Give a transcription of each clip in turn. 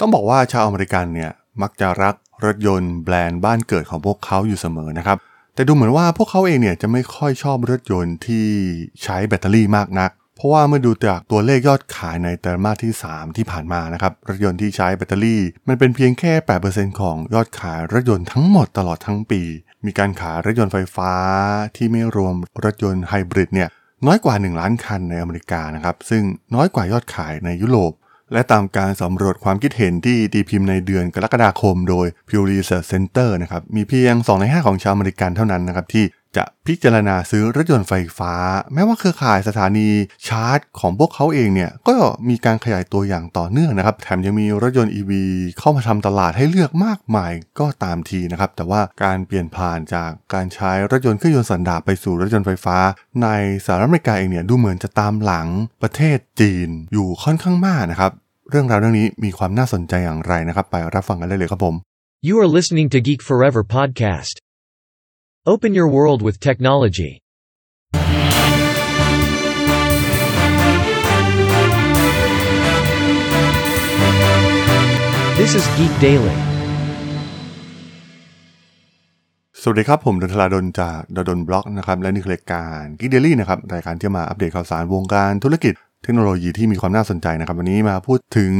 ต้องบอกว่าชาวอเมริกันเนี่ยมักจะรักรถยนต์แบรนด์บ้านเกิดของพวกเขาอยู่เสมอนะครับ แต่ดูเหมือนว่าพวกเขาเองเนี่ยจะไม่ค่อยชอบรถยนต์ที่ใช้แบตเตอรี่มากนัก เพราะว่าเมื่อดูจากตัวเลขยอดขายในไตรมาสที่ 3 ที่ผ่านมานะครับรถยนต์ที่ใช้แบตเตอรี่ มันเป็นเพียงแค่ 8%ของยอดขายรถยนต์ทั้งหมดตลอดทั้งปี มีการขายรถยนต์ไฟฟ้าที่ไม่รวมรถยนต์ไฮบริดเนี่ยน้อยกว่า 1 ล้านคันในอเมริกานะครับซึ่งน้อยกว่ายอดขายในยุโรป และตามการสำรวจความคิดเห็นที่ตีพิมพ์ในเดือนกรกฎาคมโดย Pew Research Center นะครับ มีเพียง 2 ใน 5 ของชาวอเมริกันเท่านั้นนะครับ ที่จะพิจารณาซื้อรถยนต์ไฟฟ้า แม้ว่าเครือข่ายสถานีชาร์จของพวกเขาเองเนี่ย ก็มีการขยายตัวอย่างต่อเนื่องนะครับ แถมยังมีรถยนต์ EV เข้ามาทำตลาดให้เลือกมากมายก็ตามทีนะครับ แต่ว่าการเปลี่ยนผ่านจากการใช้รถยนต์เครื่องยนต์สันดาปไปสู่รถยนต์ไฟฟ้า ในสหรัฐอเมริกาเองเนี่ยดูเหมือนจะตามหลังประเทศจีนอยู่ค่อนข้างมากนะครับ เรื่องราวเรื่องนี้มีความน่าสนใจอย่างไรนะครับ ไปรับฟังกันได้เลยครับผม You are listening to Geek Forever podcast. Open your world with technology. This is Geek Daily. สวัสดีครับ ผม ด.ดล ธราดล จาก ด.ดล็อกนะครับ และนี่คือรายการ Geek Daily นะครับ รายการที่มาอัปเดตข่าวสารวงการธุรกิจ เทคโนโลยีที่มีความน่าสนใจนะครับ วันนี้มาพูดถึง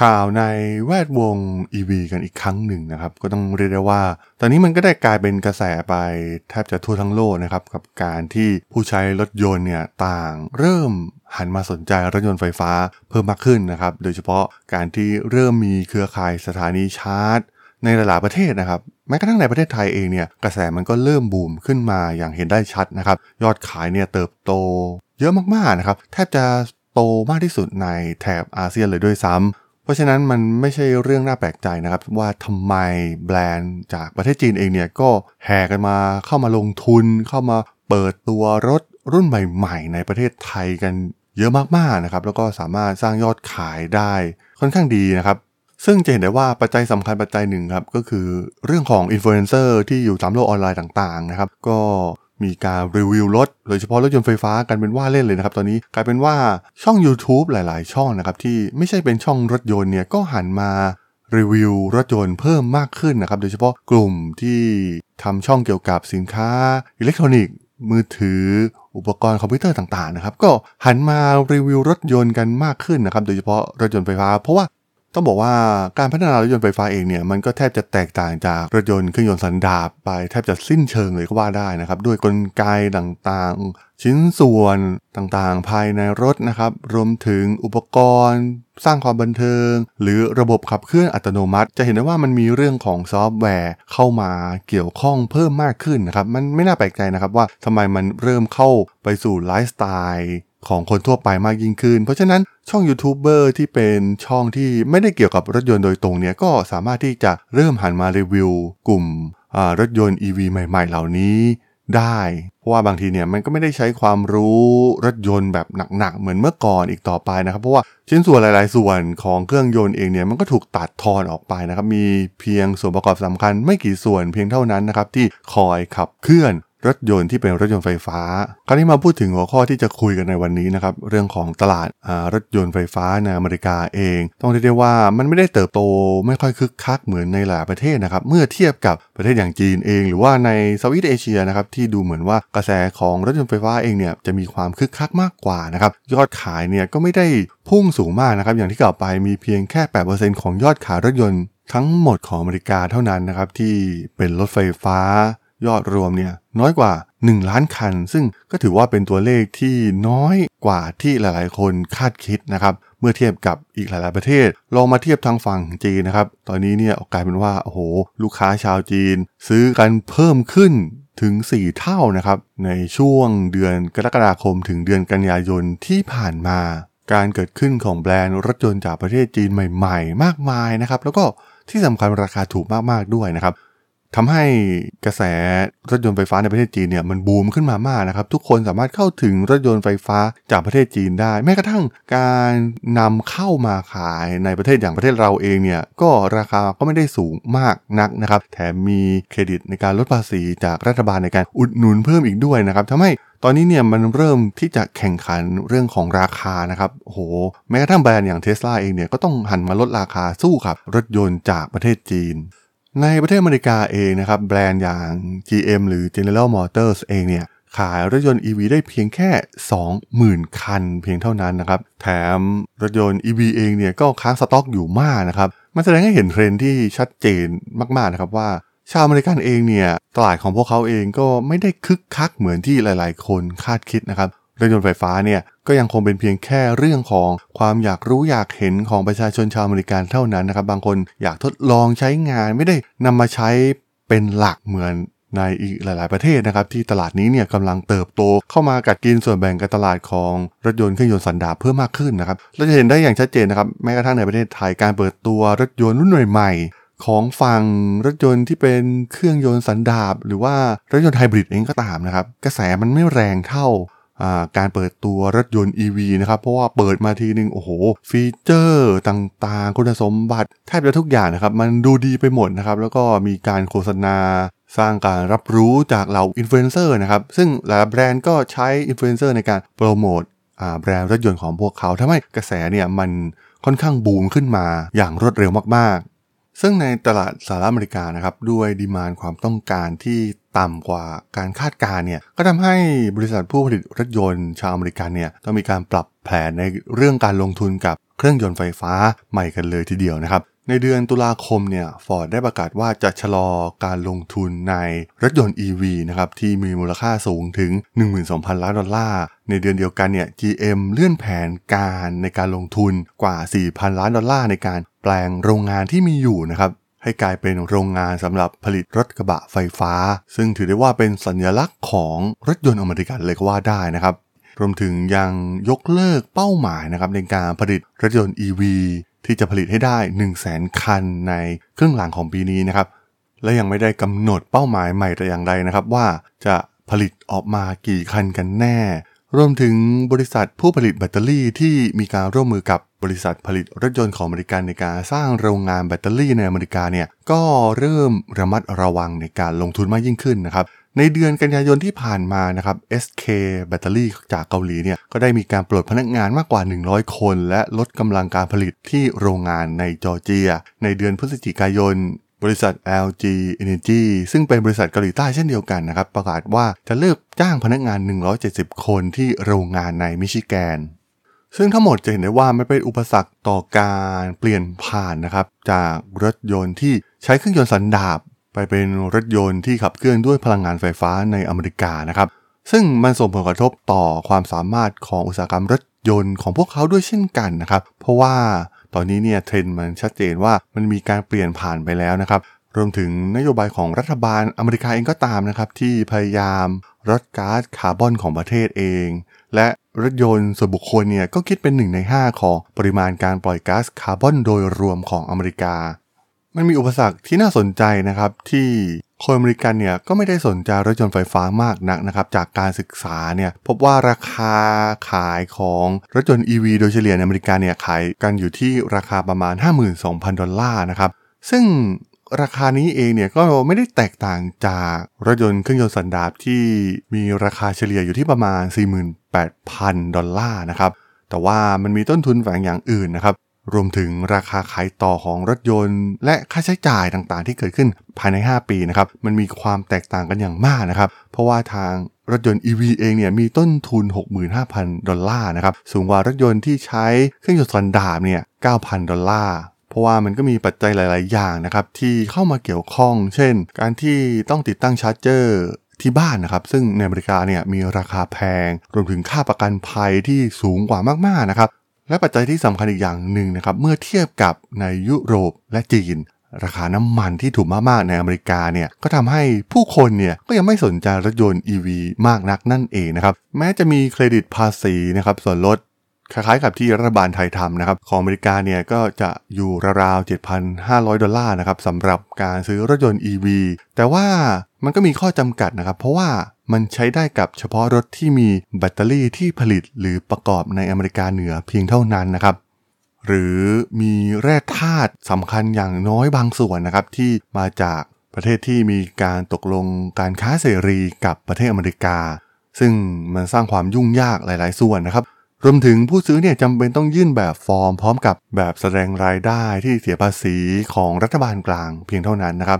ข่าวในแวดวง EV กันอีกครั้งหนึ่งนะครับ ก็ต้องเรียกได้ว่า ตอนนี้มันก็ได้กลายเป็นกระแสไปแทบจะทั่วทั้งโลกนะครับกับการที่ผู้ใช้รถยนต์เนี่ยต่างเริ่มหันมาสนใจรถยนต์ไฟฟ้าเพิ่มมากขึ้นนะครับ โดยเฉพาะการที่เริ่มมีเครือข่ายสถานีชาร์จ ในหลายๆประเทศนะครับแม้กระทั่งในประเทศไทยเองเนี่ยกระแสมันก็เริ่มบูมขึ้นมาอย่างเห็นได้ชัดนะครับ ยอดขายเนี่ยเติบโตเยอะมากๆนะครับแทบจะ โตมากที่สุดในแถบอาเซียนเลยด้วยซ้ำเพราะฉะนั้นมันไม่ใช่เรื่องน่าแปลกใจนะครับ ว่าทำไมแบรนด์จากประเทศจีนเองเนี่ยก็แห่กันมาเข้ามาลงทุน เข้ามาเปิดตัวรถรุ่นใหม่ๆ ในประเทศไทยกันเยอะมากๆนะครับแล้วก็สามารถสร้างยอดขายได้ค่อนข้างดีนะครับซึ่งจะเห็นได้ว่าปัจจัยสำคัญปัจจัยหนึ่งครับก็คือเรื่องของอินฟลูเอนเซอร์ที่อยู่ตามโลกออนไลน์ต่างๆนะครับก็ มีการรีวิวรถโดยเฉพาะรถยนต์ไฟฟ้ากันเป็นว่าเล่นเลยนะครับตอนนี้กลายเป็นว่าช่อง YouTube หลาย ๆ ช่องนะครับที่ไม่ใช่เป็นช่องรถยนต์เนี่ยก็หันมารีวิวรถยนต์เพิ่มมากขึ้นนะครับโดยเฉพาะกลุ่มที่ทำช่องเกี่ยวกับสินค้าอิเล็กทรอนิกส์มือถืออุปกรณ์คอมพิวเตอร์ต่างๆนะครับก็หันมารีวิวรถยนต์กันมากขึ้นนะครับโดยเฉพาะรถยนต์ไฟฟ้า เพราะว่า ต้องบอกว่าการพัฒนารถยนต์ไฟฟ้าเองเนี่ยมันก็แทบจะแตกต่างจากรถยนต์เครื่องยนต์สันดาปไปแทบจะสิ้นเชิงเลยก็ว่าได้นะครับ ด้วยกลไกต่างๆ ชิ้นส่วนต่างๆ ภายในรถนะครับ รวมถึงอุปกรณ์ สร้างความบันเทิง หรือระบบขับเคลื่อนอัตโนมัติ จะเห็นได้ว่ามันมีเรื่องของซอฟต์แวร์เข้ามาเกี่ยวข้องเพิ่มมากขึ้นนะครับมันไม่น่าแปลกใจนะครับว่าทำไมมันเริ่มเข้าไปสู่ไลฟ์สไตล์ ของคนทั่วไปมากยิ่งขึ้น เพราะฉะนั้นช่องยูทูบเบอร์ที่เป็นช่องที่ไม่ได้เกี่ยวกับรถยนต์โดยตรงเนี่ยก็สามารถที่จะเริ่มหันมารีวิว กลุ่มรถยนต์ EV ใหม่ ๆ เหล่านี้ได้ เพราะว่าบางทีเนี่ยมันก็ไม่ได้ใช้ความรู้รถยนต์แบบหนักๆ เหมือนเมื่อก่อนอีกต่อไปนะครับ เพราะว่าชิ้นส่วนหลาย ๆ ส่วนของเครื่องยนต์เองเนี่ยมันก็ถูกตัดทอนออกไปนะครับ มีเพียงส่วนประกอบสำคัญไม่กี่ส่วนเพียงเท่านั้นนะครับที่คอยขับเคลื่อน รถยนต์ที่เป็นรถยนต์ไฟฟ้า คราวนี้มาพูดถึงหัวข้อที่จะคุยกันในวันนี้นะครับเรื่องของตลาดรถยนต์ไฟฟ้าในอเมริกาเอง ต้องเรียกได้ว่ามันไม่ได้เติบโตไม่ค่อยคึกคักเหมือนในหลายประเทศนะครับเมื่อเทียบกับประเทศอย่างจีนเอง หรือว่าในเซาท์อีสเอเชียนะครับที่ดูเหมือนว่ากระแสของรถยนต์ไฟฟ้าเองเนี่ยจะมีความคึกคักมากกว่านะครับยอดขายเนี่ยก็ไม่ได้พุ่งสูงมากนะครับอย่างที่กล่าวไปมีเพียงแค่ 8%ของยอดขายรถยนต์ทั้งหมดของอเมริกาเท่านั้นนะครับที่เป็นรถไฟฟ้า ยอดรวมเนี่ยน้อยกว่า 1 ล้านคัน ซึ่งก็ถือว่าเป็นตัวเลขที่น้อยกว่าที่หลายๆ คนคาดคิดนะครับเมื่อเทียบกับอีกหลายๆประเทศ ลองมาเทียบทางฝั่งจีนนะครับ ตอนนี้เนี่ยกลายเป็นว่าโอ้โห ลูกค้าชาวจีน ซื้อกันเพิ่มขึ้นถึง 4 เท่านะครับ ในช่วงเดือนกรกฎาคมถึงเดือนกันยายนที่ผ่านมา การเกิดขึ้นของแบรนด์รถยนต์จากประเทศจีนใหม่ ๆ มากมายนะครับ แล้วก็ที่สำคัญราคาถูกมากๆด้วยนะครับ ทำให้กระแสรถยนต์ไฟฟ้าในประเทศจีนเนี่ยมันบูมขึ้นมามากนะครับ ทุกคนสามารถเข้าถึงรถยนต์ไฟฟ้าจากประเทศจีนได้ แม้กระทั่งการนำเข้ามาขายในประเทศอย่างประเทศเราเองเนี่ยก็ราคาก็ไม่ได้สูงมากนักนะครับ แถมมีเครดิตในการลดภาษีจากรัฐบาลในการอุดหนุนเพิ่มอีกด้วยนะครับทำให้ตอนนี้เนี่ยมันเริ่มที่จะแข่งขันเรื่องของราคานะครับโอ้โหแม้กระทั่งแบรนด์อย่างเทสลาเองเนี่ยก็ต้องหันมาลดราคาสู้กับรถยนต์จากประเทศจีน ในประเทศอเมริกาเองนะครับแบรนด์อย่าง GM หรือ General Motors เองเนี่ยขายรถยนต์ EV ได้เพียงแค่ 20,000 คันเพียงเท่านั้นนะครับ แถมรถยนต์ EV เองเนี่ยก็ค้างสต็อกอยู่มากนะครับ มันแสดงให้เห็นเทรนด์ที่ชัดเจนมากๆนะครับว่า ชาวอเมริกันเองเนี่ย ตลาดของพวกเขาเองก็ไม่ได้คึกคักเหมือนที่หลายๆ คนคาดคิดนะครับ รถยนต์ไฟฟ้าเนี่ยก็ยังคงเป็นเพียงแค่เรื่องของความอยากรู้อยากเห็นของประชาชนชาวอเมริกันเท่านั้นนะครับ บางคนอยากทดลองใช้งานไม่ได้นำมาใช้เป็นหลักเหมือนในอีกหลาย ๆ ประเทศนะครับ ที่ตลาดนี้เนี่ยกำลังเติบโตเข้ามากัดกินส่วนแบ่งการตลาดของรถยนต์เครื่องยนต์สันดาปเพิ่มมากขึ้นนะครับเราจะเห็นได้อย่างชัดเจนนะครับแม้กระทั่งในประเทศไทยการเปิดตัวรถยนต์รุ่นใหม่ของฝั่งรถยนต์ที่เป็นเครื่องยนต์สันดาปหรือว่ารถยนต์ไฮบริดเองก็ตามนะครับ กระแสมันไม่แรงเท่า การเปิดตัวรถยนต์ EV นะครับ เพราะว่าเปิดมาทีนึง โอ้โห ฟีเจอร์ต่างๆ คุณสมบัติแทบจะทุกอย่างนะครับ มันดูดีไปหมดนะครับ แล้วก็มีการโฆษณาสร้างการรับรู้จากเหล่าอินฟลูเอนเซอร์นะครับ ซึ่งหลายแบรนด์ก็ใช้อินฟลูเอนเซอร์ในการโปรโมทแบรนด์รถยนต์ของพวกเขาทำให้กระแสเนี่ยมันค่อนข้างบูมขึ้นมาอย่างรวดเร็วมากๆซึ่งในตลาดสหรัฐอเมริกานะครับด้วย demand ความต้องการที่ ต่ำกว่าการคาดการณ์เนี่ยก็ทำให้บริษัทผู้ผลิตรถยนต์ชาวอเมริกันเนี่ยต้องมีการปรับแผนในเรื่องการลงทุนกับเครื่องยนต์ไฟฟ้าใหม่กันเลยทีเดียวนะครับในเดือนตุลาคมเนี่ยฟอร์ดได้ประกาศว่าจะชะลอการลงทุนในรถยนต์ EV นะครับที่มีมูลค่าสูงถึง 12,000 ล้านดอลลาร์ ในเดือนเดียวกันเนี่ย GM เลื่อนแผนการในการลงทุนกว่า 4,000 ล้านดอลลาร์ในการแปลงโรงงานที่มีอยู่นะครับ ให้กลายเป็นโรงงานสำหรับผลิตรถกระบะไฟฟ้า ซึ่งถือได้ว่าเป็นสัญลักษณ์ของรถยนต์อเมริกันเลยก็ว่าได้นะครับ รวมถึงยังยกเลิกเป้าหมายนะครับในการผลิตรถยนต์ EV ที่จะผลิตให้ได้ 1 0 0 0 0แสนคันในครึ่งหลังของปีนี้นะครับ และยังไม่ได้กำหนดเป้าหมายใหม่แต่อย่างใดนะครับว่าจะผลิตออกมากี่คันกันแน่ รวมถึงบริษัทผู้ผลิตแบตเตอรี่ที่มีการร่วมมือกับ บริษัทผลิตรถยนต์ของอเมริกันในการสร้างโรงงานแบตเตอรี่ในอเมริกาเนี่ยก็เริ่มระมัดระวังในการลงทุนมากยิ่งขึ้นนะครับในเดือนกันยายนที่ผ่านมานะครับ SK Battery จากเกาหลีเนี่ยก็ได้มีการปลดพนักงานมากกว่า 100 คน และลดกำลังการผลิตที่โรงงานในจอร์เจีย ในเดือนพฤศจิกายน บริษัท LG Energy ซึ่งเป็นบริษัทเกาหลีใต้เช่นเดียวกันนะครับ ประกาศว่าจะเลิกจ้างพนักงาน 170 คนที่โรงงานในมิชิแกน ซึ่งทั้งหมดจะเห็นได้ว่ามันเป็นอุปสรรคต่อการเปลี่ยนผ่านนะครับ จากรถยนต์ที่ใช้เครื่องยนต์สันดาปไปเป็นรถยนต์ที่ขับเคลื่อนด้วยพลังงานไฟฟ้าในอเมริกานะครับ ซึ่งมันส่งผลกระทบต่อความสามารถของอุตสาหกรรมรถยนต์ของพวกเขาด้วยเช่นกันนะครับ เพราะว่าตอนนี้เนี่ยเทรนด์มันชัดเจนว่ามันมีการเปลี่ยนผ่านไปแล้วนะครับรวมถึงนโยบายของรัฐบาลอเมริกาเองก็ตามนะครับ ที่พยายามลดก๊าซคาร์บอนของประเทศเอง และ รถยนต์ส่วนบุคคลเนี่ยก็คิดเป็นหนึ่งใน 5 ของปริมาณการปล่อยก๊าซคาร์บอนโดยรวมของอเมริกา มันมีอุปสรรคที่น่าสนใจนะครับที่คนอเมริกันเนี่ยก็ไม่ได้สนใจรถยนต์ไฟฟ้ามากนักนะครับจากการศึกษาเนี่ยพบว่าราคาขายของรถยนต์ EV โดยเฉลี่ยในอเมริกาเนี่ยขายกันอยู่ที่ราคาประมาณ 52,000 ดอลลาร์นะครับซึ่งราคานี้เองเนี่ยก็ไม่ได้แตกต่างจากรถยนต์เครื่องยนต์สันดาปที่มีราคาเฉลี่ยอยู่ที่ประมาณ 48,000 ดอลลาร์นะครับ แต่ว่ามันมีต้นทุนแฝงอย่างอื่นนะครับ รวมถึงราคาขายต่อของรถยนต์ และค่าใช้จ่ายต่างๆ ที่เกิดขึ้นภายใน 5 ปีนะครับ มันมีความแตกต่างกันอย่างมากนะครับ เพราะว่าทางรถยนต์ EV เองเนี่ยมีต้นทุน 65,000 ดอลลาร์นะครับ สูงกว่ารถยนต์ที่ใช้เครื่องยนต์สันดาปเนี่ย 9,000 ดอลลาร์เพราะว่ามันก็มีปัจจัยหลาย ๆ อย่างนะครับที่เข้ามาเกี่ยวข้อง เช่น การที่ต้องติดตั้งชาร์จเจอร์ ที่บ้านนะครับ ซึ่งในอเมริกาเนี่ยมีราคาแพง รวมถึงค่าประกันภัยที่สูงกว่ามากๆนะครับ และปัจจัยที่สำคัญอีกอย่างหนึ่งนะครับ เมื่อเทียบกับในยุโรปและจีน ราคาน้ำมันที่ถูกมาก ๆ ในอเมริกาเนี่ยก็ทำให้ผู้คนเนี่ยก็ยังไม่สนใจรถยนต์ EV มากนักนั่นเองนะครับ แม้จะมีเครดิตภาษีนะครับส่วนลดคล้ายๆกับที่รัฐบาลไทยทำนะครับ ของอเมริกาเนี่ยก็จะอยู่ราวๆ7,500 ดอลลาร์นะครับสำหรับการซื้อรถยนต์ EV แต่ว่า มันก็มีข้อจำกัดนะครับ เพราะว่ามันใช้ได้กับเฉพาะรถที่มีแบตเตอรี่ที่ผลิตหรือประกอบในอเมริกาเหนือเพียงเท่านั้นนะครับ หรือมีแร่ธาตุสำคัญอย่างน้อยบางส่วนนะครับ ที่มาจากประเทศที่มีการตกลงการค้าเสรีกับประเทศอเมริกา ซึ่งมันสร้างความยุ่งยากหลาย ๆ ส่วนนะครับ รวมถึงผู้ซื้อเนี่ยจำเป็นต้องยื่นแบบฟอร์ม พร้อมกับแบบแสดงรายได้ที่เสียภาษีของรัฐบาลกลางเพียงเท่านั้นนะครับ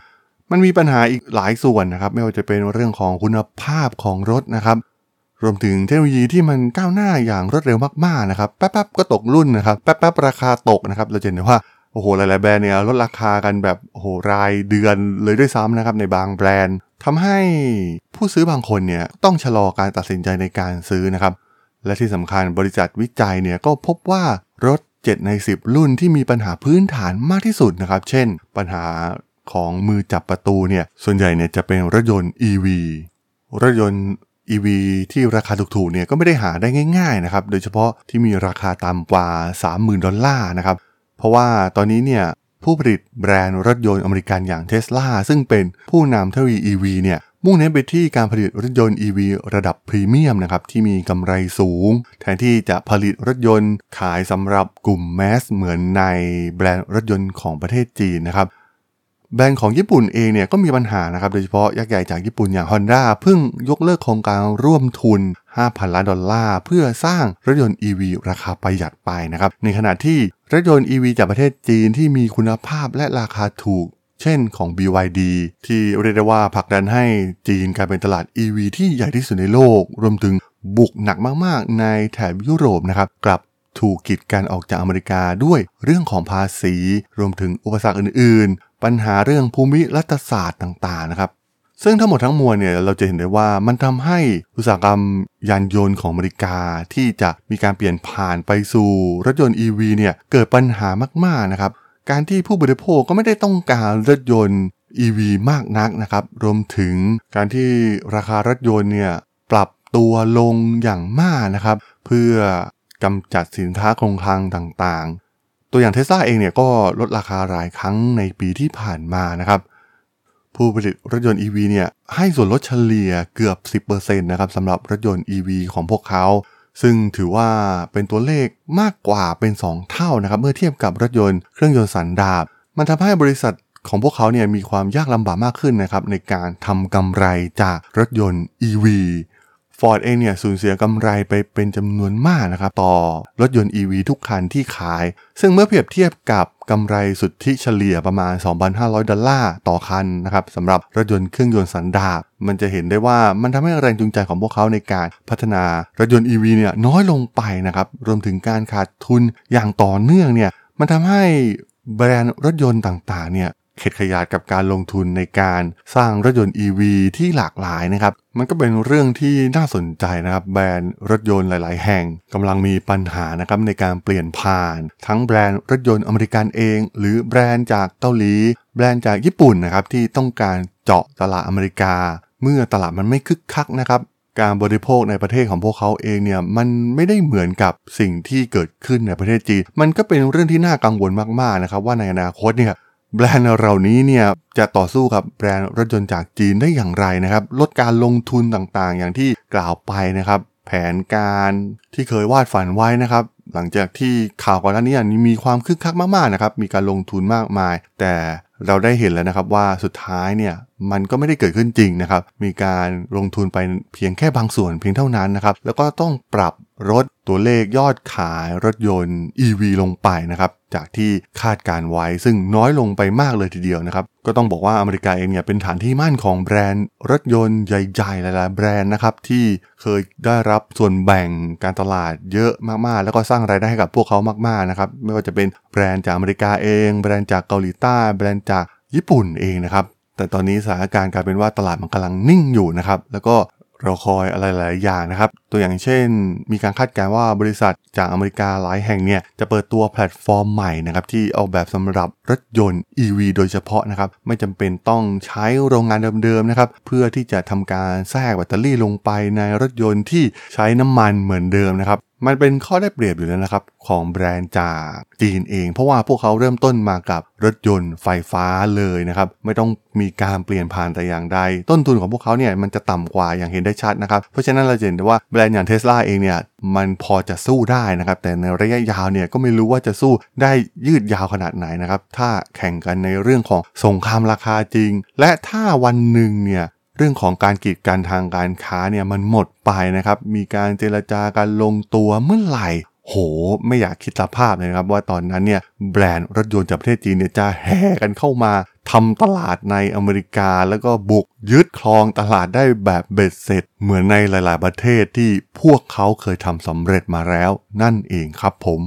มันมีปัญหาอีกหลายส่วนนะครับ ไม่ว่าจะเป็นเรื่องของคุณภาพของรถนะครับ รวมถึงเทคโนโลยีที่มันก้าวหน้าอย่างรวดเร็วมากๆนะครับแป๊บๆก็ตกรุ่นนะครับแป๊บๆราคาตกนะครับเราจะเห็นด้ว่าโอ้โหหลายๆแบรนด์เนี่ยลดราคากันแบบโอ้โหรายเดือนเลยด้วยซ้ำนะครับในบางแบรนด์ทำให้ผู้ซื้อบางคนเนี่ยต้องชะลอการตัดสินใจในการซื้อนะครับ และที่สำคัญบริษัทวิจัยเนี่ยก็พบว่ารถ 7 ใน 10 รุ่นที่มีปัญหาพื้นฐานมากที่สุดนะครับ เช่น ปัญหา ของมือจับประตูเนี่ยส่วนใหญ่เนี่ยจะเป็นรถยนต์ EV รถยนต์ EV ที่ราคาถูกๆเนี่ยก็ไม่ได้หาได้ง่ายๆนะครับโดยเฉพาะที่มีราคาต่ำกว่า 30,000 ดอลลาร์นะครับเพราะว่าตอนนี้เนี่ยผู้ผลิตแบรนด์รถยนต์อเมริกันอย่างเท s l a ซึ่งเป็นผู้นำเทคโนโลยี EV เนี่ยมุ่งเน้นไปที่การผลิตรถยนต์ EV ระดับพรีเมียมนะครับที่มีกำไรสูง แทนที่จะผลิตรถยนต์ขายสำหรับกลุ่มแมสเหมือนในแบรนด์รถยนต์ของประเทศจีนนะครับ แบรนด์ของญี่ปุ่นเองเนี่ยก็มีปัญหานะครับ โดยเฉพาะยักษ์ใหญ่จากญี่ปุ่นอย่าง Honda เพิ่งยกเลิกโครงการร่วมทุน 5,000 ล้านดอลลาร์ เพื่อสร้างรถยนต์ EV ราคาประหยัดไปนะครับ ในขณะที่รถยนต์ EV จากประเทศจีนที่มีคุณภาพและราคาถูก เช่นของ BYD ที่เรียกได้ว่าผลักดันให้จีนกลายเป็นตลาด EV ที่ใหญ่ที่สุดในโลก รวมถึงบุกหนักมากๆ ในแถบยุโรปนะครับกลับถูกกีดกันออกจากอเมริกาด้วยเรื่องของภาษี รวมถึงอุปสรรคอื่นๆ ปัญหาเรื่องภูมิรัฐศาสตร์ต่างๆนะครับ ซึ่งทั้งหมดทั้งมวลเนี่ยเราจะเห็นได้ว่ามันทำให้อุตสาหกรรมยานยนต์ของอเมริกาที่จะมีการเปลี่ยนผ่านไปสู่รถยนต์ EV เนี่ยเกิดปัญหามากๆนะครับการที่ผู้บริโภคก็ไม่ได้ต้องการรถยนต์ EV มากนักนะครับ รวมถึงการที่ราคารถยนต์เนี่ยปรับตัวลงอย่างมากนะครับ เพื่อกำจัดสินค้าคงคลังต่างๆ ตัวอย่างเทสลาเองเนี่ยก็ลดราคาหลายครั้งในปีที่ผ่านมานะครับ ผู้ผลิตรถยนต์ EV เนี่ยให้ส่วนลดเฉลี่ยเกือบ 10%นะครับสำหรับรถยนต์ EV ของพวกเขา ซึ่งถือว่าเป็นตัวเลขมากกว่าเป็น 2 เท่านะครับ เมื่อเทียบกับรถยนต์เครื่องยนต์สันดาปมันทำให้บริษัทของพวกเขาเนี่ยมีความยากลำบากมากขึ้นนะครับในการทำกำไรจากรถยนต์ EV Ford เองเนี่ยสูญเสียกำไรไปเป็นจำนวนมากนะครับต่อรถยนต์ EV ทุกคันที่ขาย ซึ่งเมื่อเปรียบเทียบกับกำไรสุทธิเฉลี่ยประมาณ 2,500 ดอลลาร์ต่อคันนะครับสำหรับรถยนต์เครื่องยนต์สันดาปมันจะเห็นได้ว่ามันทำให้แรงจูงใจของพวกเขาในการพัฒนารถยนต์ EV เนี่ยน้อยลงไปนะครับรวมถึงการขาดทุนอย่างต่อเนื่องเนี่ยมันทำให้แบรนด์รถยนต์ต่างๆเนี่ย เข็ดขยาดกับการลงทุนในการสร้างรถยนต์ EV ที่หลากหลายนะครับมันก็เป็นเรื่องที่น่าสนใจนะครับแบรนด์รถยนต์หลาย ๆ แห่งกำลังมีปัญหานะครับในการเปลี่ยนผ่าน ทั้งแบรนด์รถยนต์อเมริกันเอง หรือแบรนด์จากเกาหลี แบรนด์จากญี่ปุ่นนะครับที่ต้องการเจาะตลาดอเมริกา เมื่อตลาดมันไม่คึกคักนะครับการบริโภคในประเทศของพวกเขาเองเนี่ยมันไม่ได้เหมือนกับสิ่งที่เกิดขึ้นในประเทศจีน มันก็เป็นเรื่องที่น่ากังวลมากๆนะครับว่าในอนาคตเนี่ย แบรนด์เหล่านี้เนี่ยจะต่อสู้กับแบรนด์รถยนต์จากจีนได้อย่างไรนะครับ ลดการลงทุนต่างๆ อย่างที่กล่าวไปนะครับ แผนการที่เคยวาดฝันไว้นะครับ หลังจากที่ข่าวก่อนหน้านี้มีความคึกคักมากๆนะครับ มีการลงทุนมากมาย แต่เราได้เห็นแล้วนะครับว่าสุดท้ายเนี่ยมันก็ไม่ได้เกิดขึ้นจริงนะครับ มีการลงทุนไปเพียงแค่บางส่วนเพียงเท่านั้นนะครับ แล้วก็ต้องปรับลดตัวเลขยอดขายรถยนต์ EV ลงไปนะครับ จากที่คาดการไว้ ซึ่งน้อยลงไปมากเลยทีเดียวนะครับ ก็ต้องบอกว่าอเมริกาเองเนี่ยเป็นฐานที่มั่นของแบรนด์ รถยนต์ใหญ่ๆหลายๆแบรนด์นะครับที่เคยได้รับส่วนแบ่งการตลาดเยอะมากๆ แล้วก็สร้างรายได้ให้กับพวกเขามากๆนะครับไม่ว่าจะเป็นแบรนด์จากอเมริกาเอง แบรนด์จากเกาหลีใต้ แบรนด์จากญี่ปุ่นเองนะครับแต่ตอนนี้สถานการณ์กลายเป็นว่าตลาดมันกำลังนิ่งอยู่นะครับ แล้วก็ รอคอยอะไรหลายอย่างนะครับ ตัวอย่างเช่น มีการคาดการณ์ว่าบริษัทจากอเมริกาหลายแห่งเนี่ยจะเปิดตัวแพลตฟอร์มใหม่นะครับที่ออกแบบสำหรับรถยนต์ EV โดยเฉพาะนะครับไม่จำเป็นต้องใช้โรงงานเดิมๆนะครับเพื่อที่จะทำการแทรกแบตเตอรี่ลงไปในรถยนต์ที่ใช้น้ำมันเหมือนเดิมนะครับ มันเป็นข้อได้เปรียบอยู่แล้วนะครับของแบรนด์จากจีนเอง เพราะว่าพวกเขาเริ่มต้นมากับรถยนต์ไฟฟ้าเลยนะครับไม่ต้องมีการเปลี่ยนผ่านแต่อย่างใด ต้นทุนของพวกเขาเนี่ยมันจะต่ำกว่าอย่างเห็นได้ชัดนะครับเพราะฉะนั้นเราเห็นได้ว่าแบรนด์อย่างเทสลาเองเนี่ยมันพอจะสู้ได้นะครับแต่ในระยะยาวเนี่ยก็ไม่รู้ว่าจะสู้ได้ยืดยาวขนาดไหนนะครับถ้าแข่งกันในเรื่องของสงครามราคาจริง และถ้าวันหนึ่งเนี่ย เรื่องของการกีดกันทางการค้าเนี่ยมันหมดไปนะครับ มีการเจรจาการลงตัวเมื่อไหร่ โห ไม่อยากคิดสภาพเลยครับว่าตอนนั้นเนี่ยแบรนด์รถยนต์จากประเทศจีนเนี่ยจะแห่กันเข้ามาทำตลาดในอเมริกาแล้วก็บุกยึดครองตลาดได้แบบเบ็ดเสร็จ เหมือนในหลาย ๆ ประเทศที่พวกเขาเคยทำสำเร็จมาแล้ว นั่นเองครับผม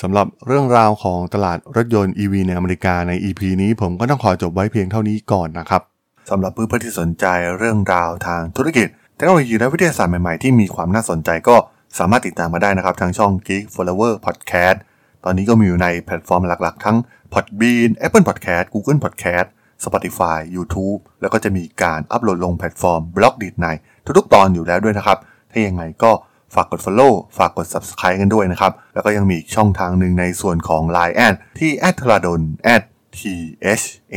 สำหรับเรื่องราวของตลาดรถยนต์ EV ในอเมริกาใน EP นี้ผมก็ต้องขอจบไว้เพียงเท่านี้ก่อนนะครับ สำหรับเพื่อนๆที่สนใจเรื่องราวทางธุรกิจเทคโนโลยีและวิทยาศาสตร์ใหม่ๆ ที่มีความน่าสนใจก็สามารถติดตามมาได้นะครับ ทางช่อง Geek Forever Podcast ตอนนี้ก็มีอยู่ในแพลตฟอร์มหลักๆ ทั้ง Podbean Apple Podcast Google Podcast Spotify YouTube แล้วก็จะมีการอัปโหลดลงแพลตฟอร์ม Blockdit ในทุกๆ ตอนอยู่แล้วด้วยนะครับ ถ้ายังไงก็ฝากกด Follow ฝากกด Subscribe กันด้วยนะครับ แล้วก็ยังมีช่องทางหนึ่งในส่วนของ Line แอดที่ a d t h a d o n t h a